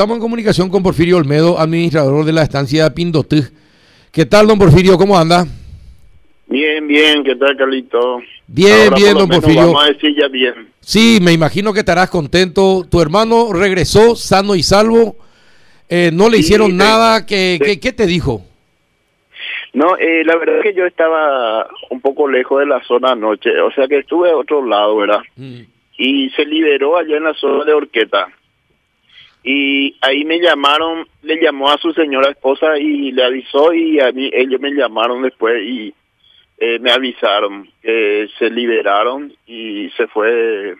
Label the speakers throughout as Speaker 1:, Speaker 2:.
Speaker 1: estamos en comunicación con Porfirio Olmedo, administrador de la estancia Pindotú. ¿Qué tal, don Porfirio? ¿Cómo anda?
Speaker 2: Bien, bien, ¿qué tal, Carlito?
Speaker 1: Bien,
Speaker 2: Ahora,
Speaker 1: bien,
Speaker 2: por
Speaker 1: don Porfirio.
Speaker 2: Vamos a decir ya bien.
Speaker 1: Sí, me imagino que estarás contento. Tu hermano regresó sano y salvo. Eh, no le
Speaker 2: Sí,
Speaker 1: hicieron nada. ¿Qué, qué, qué te dijo?
Speaker 2: No, eh, la verdad es que yo estaba un poco lejos de la zona anoche, o sea que estuve a otro lado, ¿verdad?
Speaker 1: Mm,
Speaker 2: Y se liberó allá en la zona de Orqueta. Y ahí me llamaron, le llamó a su señora esposa y le avisó y a mí ellos me llamaron después y eh, me avisaron que se liberaron y se fue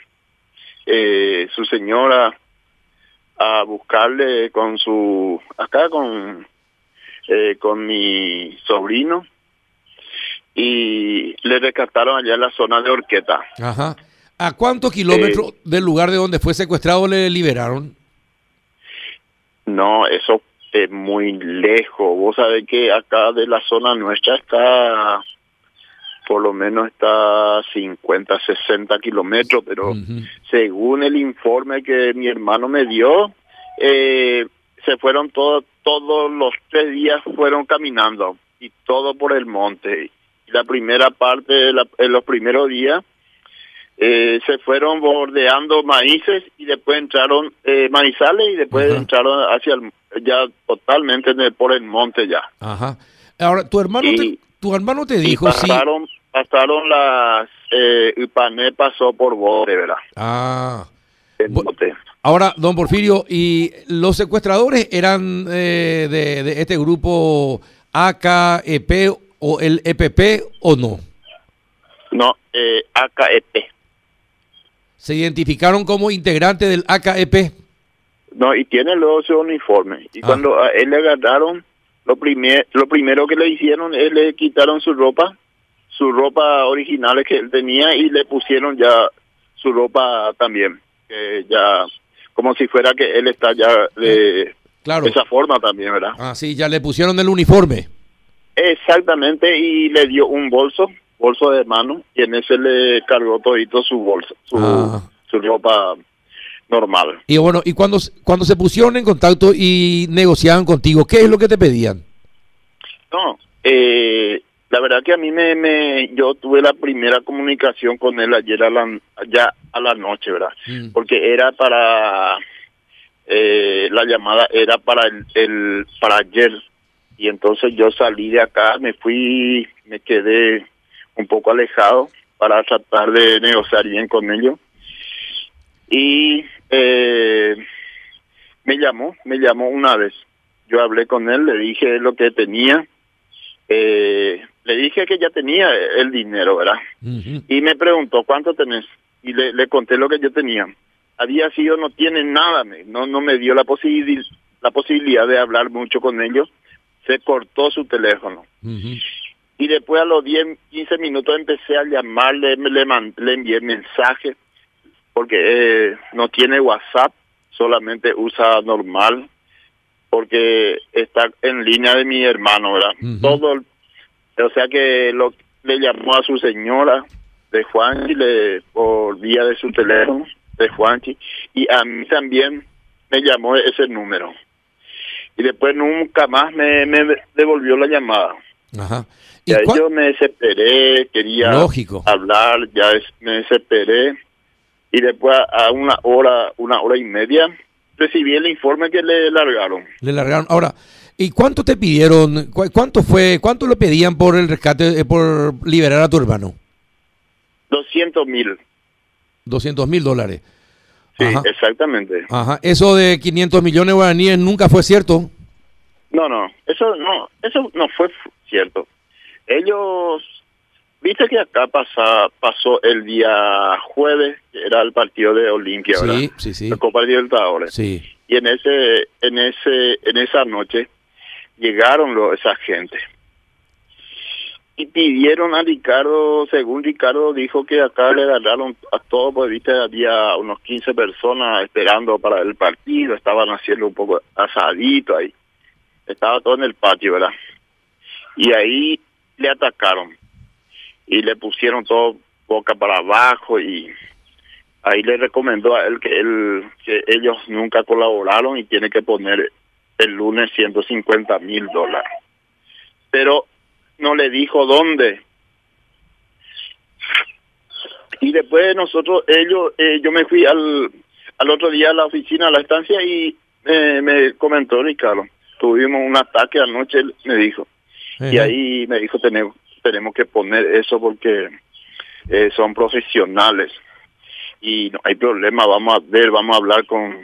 Speaker 2: eh, su señora a buscarle con su acá con eh, con mi sobrino y le rescataron allá en la zona de Orqueta.
Speaker 1: Ajá. ¿A cuántos kilómetros
Speaker 2: Eh,
Speaker 1: del lugar de donde fue secuestrado le liberaron?
Speaker 2: No, eso es muy lejos. Vos sabés que acá de la zona nuestra está, por lo menos está 50, 60 kilómetros, pero según el informe que mi hermano me dio, eh, se fueron todos, todos los tres días fueron caminando y todo por el monte. Y la primera parte, de la- en los primeros días, eh, se fueron bordeando maíces y después entraron eh, maizales y después
Speaker 1: Ajá.
Speaker 2: entraron hacia el, ya totalmente en el- por el monte ya.
Speaker 1: Ajá. Ahora, tu hermano,
Speaker 2: Y-
Speaker 1: te, tu hermano te
Speaker 2: Y
Speaker 1: dijo sí.
Speaker 2: pasaron, pasaron las, eh, Ipané pasó por bote, ¿verdad?
Speaker 1: Ah. Bu-
Speaker 2: bote.
Speaker 1: Ahora, don Porfirio, ¿y los secuestradores eran eh, de, de este grupo AKEP o el EPP o no?
Speaker 2: No, eh, AKEP.
Speaker 1: ¿Se identificaron como integrantes del AKEP?
Speaker 2: No, y tiene luego su uniforme. Y
Speaker 1: Ah.
Speaker 2: cuando a él le agarraron, lo, primer, lo primero que le hicieron es le quitaron su ropa, su ropa original que él tenía y le pusieron ya su ropa también. Que ya, como si fuera que él está ya de
Speaker 1: Claro.
Speaker 2: esa forma también, ¿verdad?
Speaker 1: Ah, sí, ya le pusieron el uniforme.
Speaker 2: Exactamente, y le dio un bolso, bolso de mano, y en ese le cargó todito su bolso, su,
Speaker 1: Ah.
Speaker 2: su ropa normal.
Speaker 1: Y bueno, y cuando, cuando se pusieron en contacto y negociaban contigo, ¿qué es lo que te pedían?
Speaker 2: No, eh, la verdad que a mí me, me, yo tuve la primera comunicación con él ayer a la, ya a la noche, ¿verdad?
Speaker 1: Mm.
Speaker 2: Porque era para, eh, la llamada era para el, el, para ayer, y entonces yo salí de acá, me fui, me quedé un poco alejado para tratar de negociar bien con ellos. Y eh, me llamó, me llamó una vez. Yo hablé con él, le dije lo que tenía. Eh, le dije que ya tenía el dinero, ¿verdad? Y me preguntó, ¿cuánto tenés? Y le, le conté lo que yo tenía. Había sido, no tiene nada, me- no, no me dio la, posibil- la posibilidad de hablar mucho con ellos. Se cortó su teléfono. Y después a los 10, 15 minutos empecé a llamarle, me- le, man- le envié mensaje, porque eh, no tiene WhatsApp, solamente usa normal, porque está en línea de mi hermano, ¿verdad?
Speaker 1: Ujú.
Speaker 2: Todo, el- o sea que lo, le llamó a su señora de Juanchi le, por vía de su teléfono de Juanchi, y a mí también me llamó ese número. Y después nunca más me, me devolvió la llamada.
Speaker 1: Ajá. ¿Y
Speaker 2: Ya yo me desesperé, quería
Speaker 1: Lógico.
Speaker 2: hablar, ya es- me desesperé y después a una hora, una hora y media recibí el informe que le largaron.
Speaker 1: Le largaron. Ahora, ¿y cuánto te pidieron? ¿Cu- ¿Cuánto fue? ¿Cuánto le pedían por el rescate, eh, por liberar a tu hermano?
Speaker 2: 200 mil,
Speaker 1: 200 mil dólares.
Speaker 2: sí,
Speaker 1: Ajá.
Speaker 2: exactamente.
Speaker 1: Ajá. Eso de 500 millones de guaraníes nunca fue cierto.
Speaker 2: No, no, eso no, eso no fue cierto. Ellos, viste que acá pasa, pasó el día jueves, que era el partido de Olimpia, ¿verdad?
Speaker 1: Sí, sí, sí.
Speaker 2: La Copa Libertadores.
Speaker 1: Sí.
Speaker 2: y en ese en ese en esa noche llegaron los, esa gente y pidieron a Ricardo según Ricardo dijo que acá le agarraron a todos pues viste había unos 15 personas esperando para el partido estaban haciendo un poco asadito ahí estaba todo en el patio verdad y ahí le atacaron. Y le pusieron todo boca para abajo y ahí le recomendó a él que él que ellos nunca colaboraron y tiene que poner el lunes 150 mil dólares. Pero no le dijo dónde. Y después nosotros ellos eh, yo me fui al al otro día a la oficina a la estancia y eh, me comentó Ricardo. Tuvimos un ataque anoche me dijo y ahí me dijo tenemos tenemos que poner eso porque eh, son profesionales y no hay problema, vamos a ver, vamos a hablar con,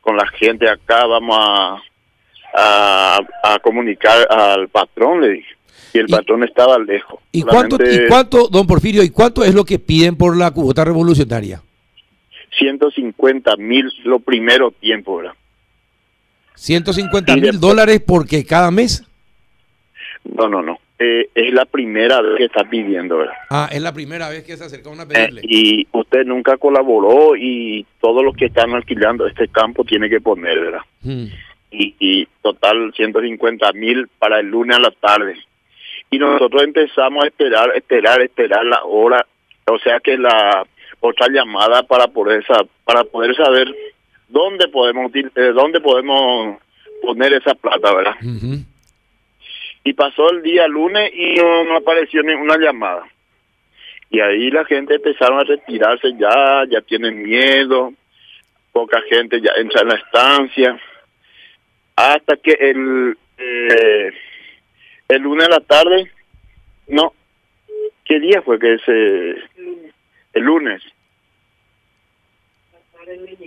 Speaker 2: con la gente acá, vamos a, a, comunicar al patrón, le dije. Y el patrón estaba lejos.
Speaker 1: ¿Y cuánto, ¿Y cuánto, don Porfirio, y cuánto es lo que piden por la cuota revolucionaria?
Speaker 2: 150 mil lo primero tiempo, ¿verdad?
Speaker 1: 150 mil dólares porque cada mes.
Speaker 2: No, no, no. Eh, es la primera vez que está pidiendo, ¿verdad?
Speaker 1: Ah, es la primera vez que se acerca a pedirle.
Speaker 2: Eh, y usted nunca colaboró y todos los que están alquilando este campo tiene que poner, ¿verdad? Hmm. Y, y total 150 mil para el lunes a la tarde. Y nosotros empezamos a esperar, esperar, esperar la hora, o sea que la otra llamada para poder para poder saber dónde podemos eh, dónde podemos poner esa plata, ¿verdad? Y pasó el día lunes y no, apareció ninguna llamada. Y ahí la gente empezaron a retirarse ya, ya tienen miedo, poca gente ya entra en la estancia, hasta que el, eh, el lunes a la tarde, no, ¿qué día fue que ese, el lunes?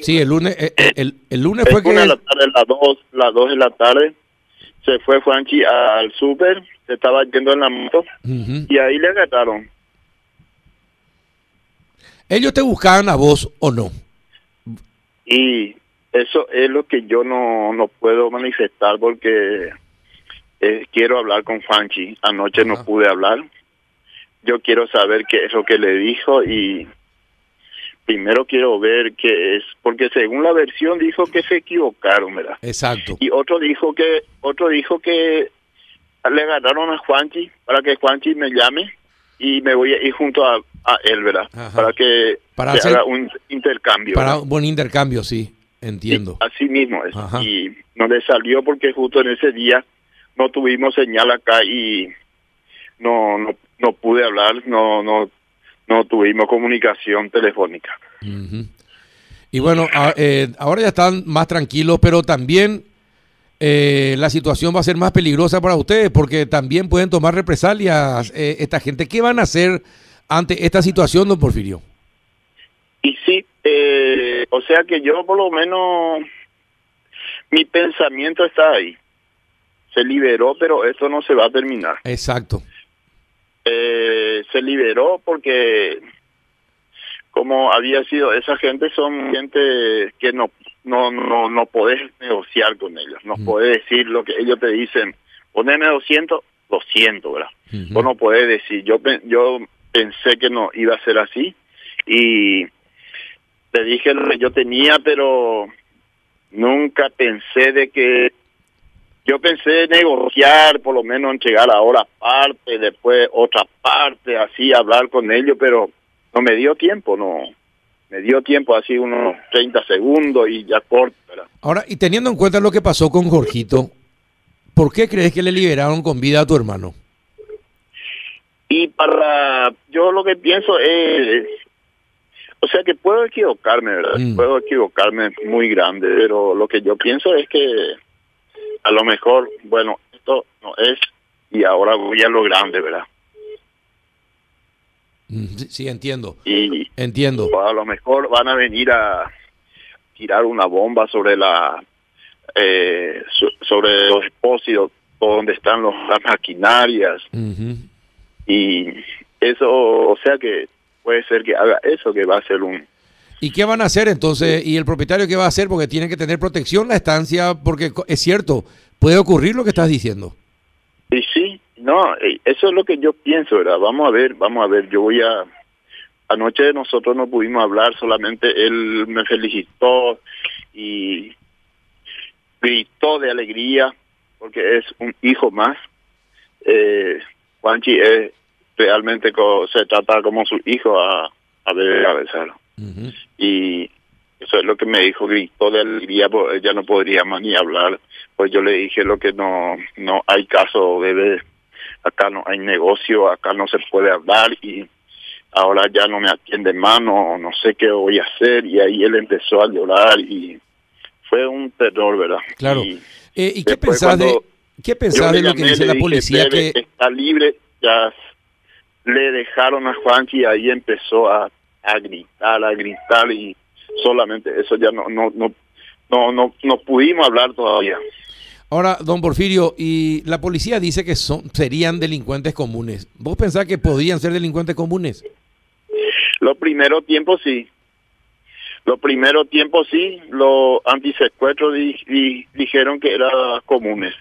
Speaker 1: Sí, el lunes, eh, eh, el, el, lunes fue que...
Speaker 2: La tarde, las dos, las dos de la tarde, se fue Juanchi al súper, se estaba yendo en la moto y ahí le agarraron.
Speaker 1: ¿Ellos te buscaban a vos o no?
Speaker 2: Y eso es lo que yo no, no puedo manifestar porque eh, quiero hablar con Juanchi. Anoche no pude hablar. Yo quiero saber qué es lo que le dijo y primero quiero ver qué es, porque según la versión dijo que se equivocaron, ¿verdad?
Speaker 1: Exacto.
Speaker 2: Y otro dijo que otro dijo que le agarraron a Juanchi para que Juanchi me llame y me voy a ir junto a, él, ¿verdad? Para que para haga un intercambio.
Speaker 1: Para un buen intercambio, sí, entiendo.
Speaker 2: así mismo es. Y no le salió porque justo en ese día no tuvimos señal acá y no no no pude hablar, no no no tuvimos comunicación telefónica.
Speaker 1: Y bueno, eh, ahora ya están más tranquilos, pero también eh, la situación va a ser más peligrosa para ustedes porque también pueden tomar represalias eh, esta gente. ¿Qué van a hacer ante esta situación, don Porfirio?
Speaker 2: Y sí, o sea que yo por lo menos mi pensamiento está ahí. Se liberó, pero esto no se va a terminar.
Speaker 1: Exacto
Speaker 2: eh, se liberó porque como había sido esa gente son gente que no no no no podés negociar con ellos no podés decir lo que ellos te dicen poneme 200 200 verdad vos no podés decir yo yo pensé que no iba a ser así y te dije lo que yo tenía pero nunca pensé de que yo pensé negociar, por lo menos entregar ahora parte, después otra parte, así hablar con ellos, pero no me dio tiempo, no. Me dio tiempo así unos 30 segundos y ya corto.
Speaker 1: Ahora, y teniendo en cuenta lo que pasó con Jorgito, ¿por qué crees que le liberaron con vida a tu hermano?
Speaker 2: Y para, yo lo que pienso es, o sea que puedo equivocarme, ¿verdad? Mm. Puedo equivocarme muy grande, pero lo que yo pienso es que a lo mejor, bueno, esto no es y ahora voy a lo grande, ¿verdad?
Speaker 1: Mm, sí, entiendo.
Speaker 2: Y
Speaker 1: entiendo.
Speaker 2: A lo mejor van a venir a tirar una bomba sobre la eh, sobre los depósitos donde están los, las maquinarias y eso, o sea que puede ser que haga eso que va a ser un
Speaker 1: ¿Y qué van a hacer entonces? ¿Y el propietario qué va a hacer? Porque tiene que tener protección la estancia, porque es cierto, puede ocurrir lo que estás diciendo.
Speaker 2: Y sí, no, eh, eso es lo que yo pienso, ¿verdad? Vamos a ver, vamos a ver, yo voy a... Anoche nosotros no pudimos hablar, solamente él me felicitó y gritó de alegría porque es un hijo más. Eh, es realmente se trata como su hijo a, a besarlo y eso es lo que me dijo, gritó de alegría, pues ella no podría más ni hablar, pues yo le dije lo que no, no hay caso, bebé, acá no hay negocio, acá no se puede hablar y ahora ya no me atiende más, no, no sé qué voy a hacer y ahí él empezó a llorar y fue un terror, ¿verdad?
Speaker 1: Claro. ¿Y, eh, ¿y qué pensás de, qué pensás de lo que dice la policía? que
Speaker 2: está libre, ya le dejaron a Juanchi y ahí empezó a, a gritar, a gritar y solamente eso ya no, no, no, no, no, no pudimos hablar todavía.
Speaker 1: Ahora, don Porfirio, y la policía dice que son serían delincuentes comunes. ¿Vos pensás que podían ser delincuentes comunes?
Speaker 2: Los primeros tiempos sí. Los primeros tiempos sí, los antisecuestros dijeron que eran comunes.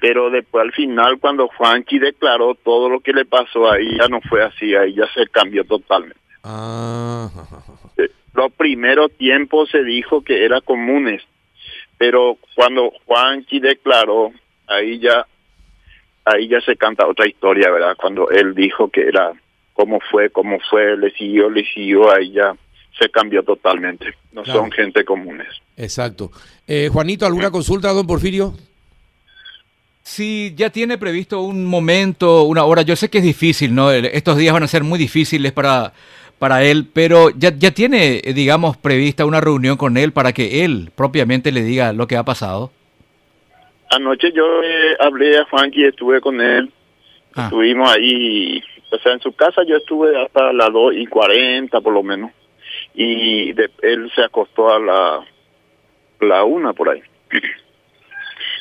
Speaker 2: Pero después al final, cuando Juanchi declaró todo lo que le pasó ahí, ya no fue así, ahí ya se cambió totalmente.
Speaker 1: Ah.
Speaker 2: Los primeros tiempos se dijo que eran comunes, pero cuando Juanchi declaró, ahí ya, ahí ya se canta otra historia, ¿verdad? Cuando él dijo que era cómo fue, cómo fue, le siguió, le siguió, ahí ya se cambió totalmente. No son gente comunes.
Speaker 1: Exacto. Eh, Juanito, ¿alguna consulta, don Porfirio?
Speaker 3: Sí, ya tiene previsto un momento, una hora. Yo sé que es difícil, ¿no? Estos días van a ser muy difíciles para, para él, pero ya, ya tiene, digamos, prevista una reunión con él para que él propiamente le diga lo que ha pasado.
Speaker 2: Anoche yo eh, hablé a Juanqui, estuve con él. Ah. Estuvimos ahí, o sea, en su casa yo estuve hasta las 2 y 40 por lo menos y él se acostó a la, la una por ahí.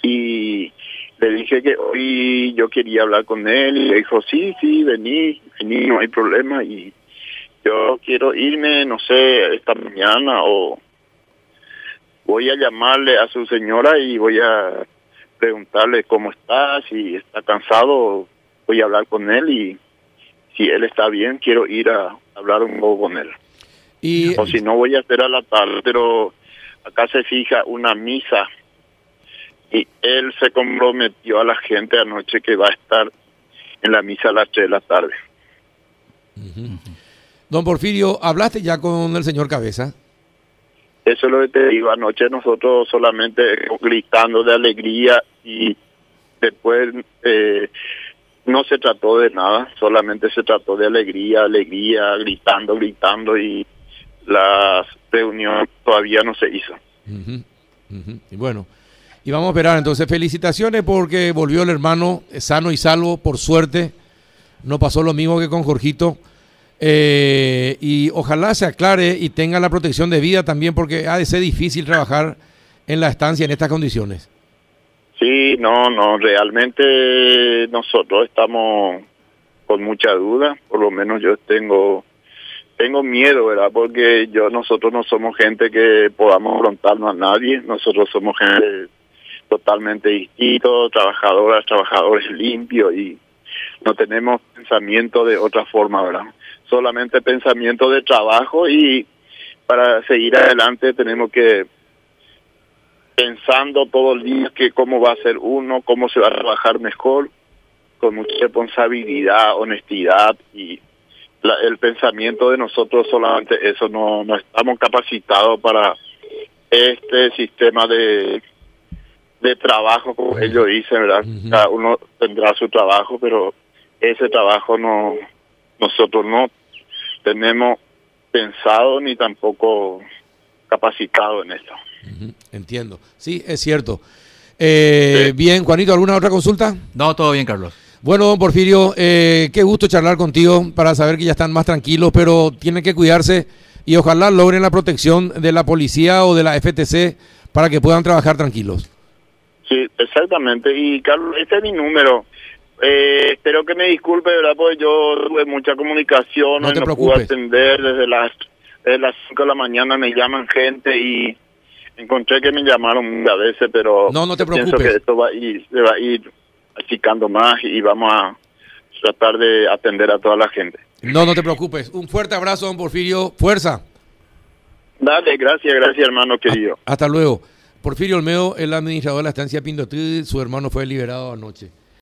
Speaker 2: Y le dije que hoy yo quería hablar con él y le dijo, sí, sí, vení, vení, no hay problema y yo quiero irme, no sé, esta mañana o voy a llamarle a su señora y voy a preguntarle cómo está, si está cansado, voy a hablar con él y si él está bien, quiero ir a hablar un poco con él. O si no, voy a hacer a la tarde, pero acá se fija una misa y él se comprometió a la gente anoche que va a estar en la misa a las 3 de la tarde.
Speaker 1: Don Porfirio, ¿hablaste ya con el señor Cabeza?
Speaker 2: Eso es lo que te digo, anoche nosotros solamente gritando de alegría y después eh, no se trató de nada, solamente se trató de alegría, alegría, gritando, gritando y la reunión todavía no se hizo.
Speaker 1: Y bueno, y vamos a esperar entonces. Felicitaciones porque volvió el hermano sano y salvo, por suerte. No pasó lo mismo que con Jorgito. Eh, y ojalá se aclare y tenga la protección de vida también porque ha de ser difícil trabajar en la estancia en estas condiciones.
Speaker 2: Sí, no, no, realmente nosotros estamos con mucha duda, por lo menos yo tengo tengo miedo, ¿verdad? Porque yo nosotros no somos gente que podamos afrontarnos a nadie, nosotros somos gente totalmente distintos, trabajadoras, trabajadores limpios y no tenemos pensamiento de otra forma, ¿verdad? Solamente pensamiento de trabajo y para seguir adelante tenemos que pensando todo el día que cómo va a ser uno, cómo se va a trabajar mejor, con mucha responsabilidad, honestidad y el pensamiento de nosotros solamente eso, no, no estamos capacitados para este sistema de, de trabajo, como ellos dicen, ¿verdad? Cada uno tendrá su trabajo, pero ese trabajo no, nosotros no tenemos pensado ni tampoco capacitado en esto.
Speaker 1: Entiendo. Sí, es cierto. Eh, Bien, Juanito, ¿alguna otra consulta?
Speaker 3: No, todo bien, Carlos.
Speaker 1: Bueno, don Porfirio, eh, qué gusto charlar contigo para saber que ya están más tranquilos, pero tienen que cuidarse y ojalá logren la protección de la policía o de la FTC para que puedan trabajar tranquilos.
Speaker 2: Sí, exactamente. Y Carlos, este es mi número. Eh, espero que me disculpe, ¿verdad? Porque yo tuve mucha comunicación,
Speaker 1: no, te
Speaker 2: no pude atender desde las, desde las 5 de la mañana, me llaman gente y encontré que me llamaron a veces, pero
Speaker 1: no, no te preocupes.
Speaker 2: pienso que esto va a ir, se va a ir achicando más y vamos a tratar de atender a toda la gente.
Speaker 1: No, no te preocupes. Un fuerte abrazo, don Porfirio. Fuerza.
Speaker 2: Dale, gracias, gracias, hermano querido.
Speaker 1: Hasta luego. Porfirio Olmedo, el administrador de la estancia Pindotí, su hermano fue liberado anoche.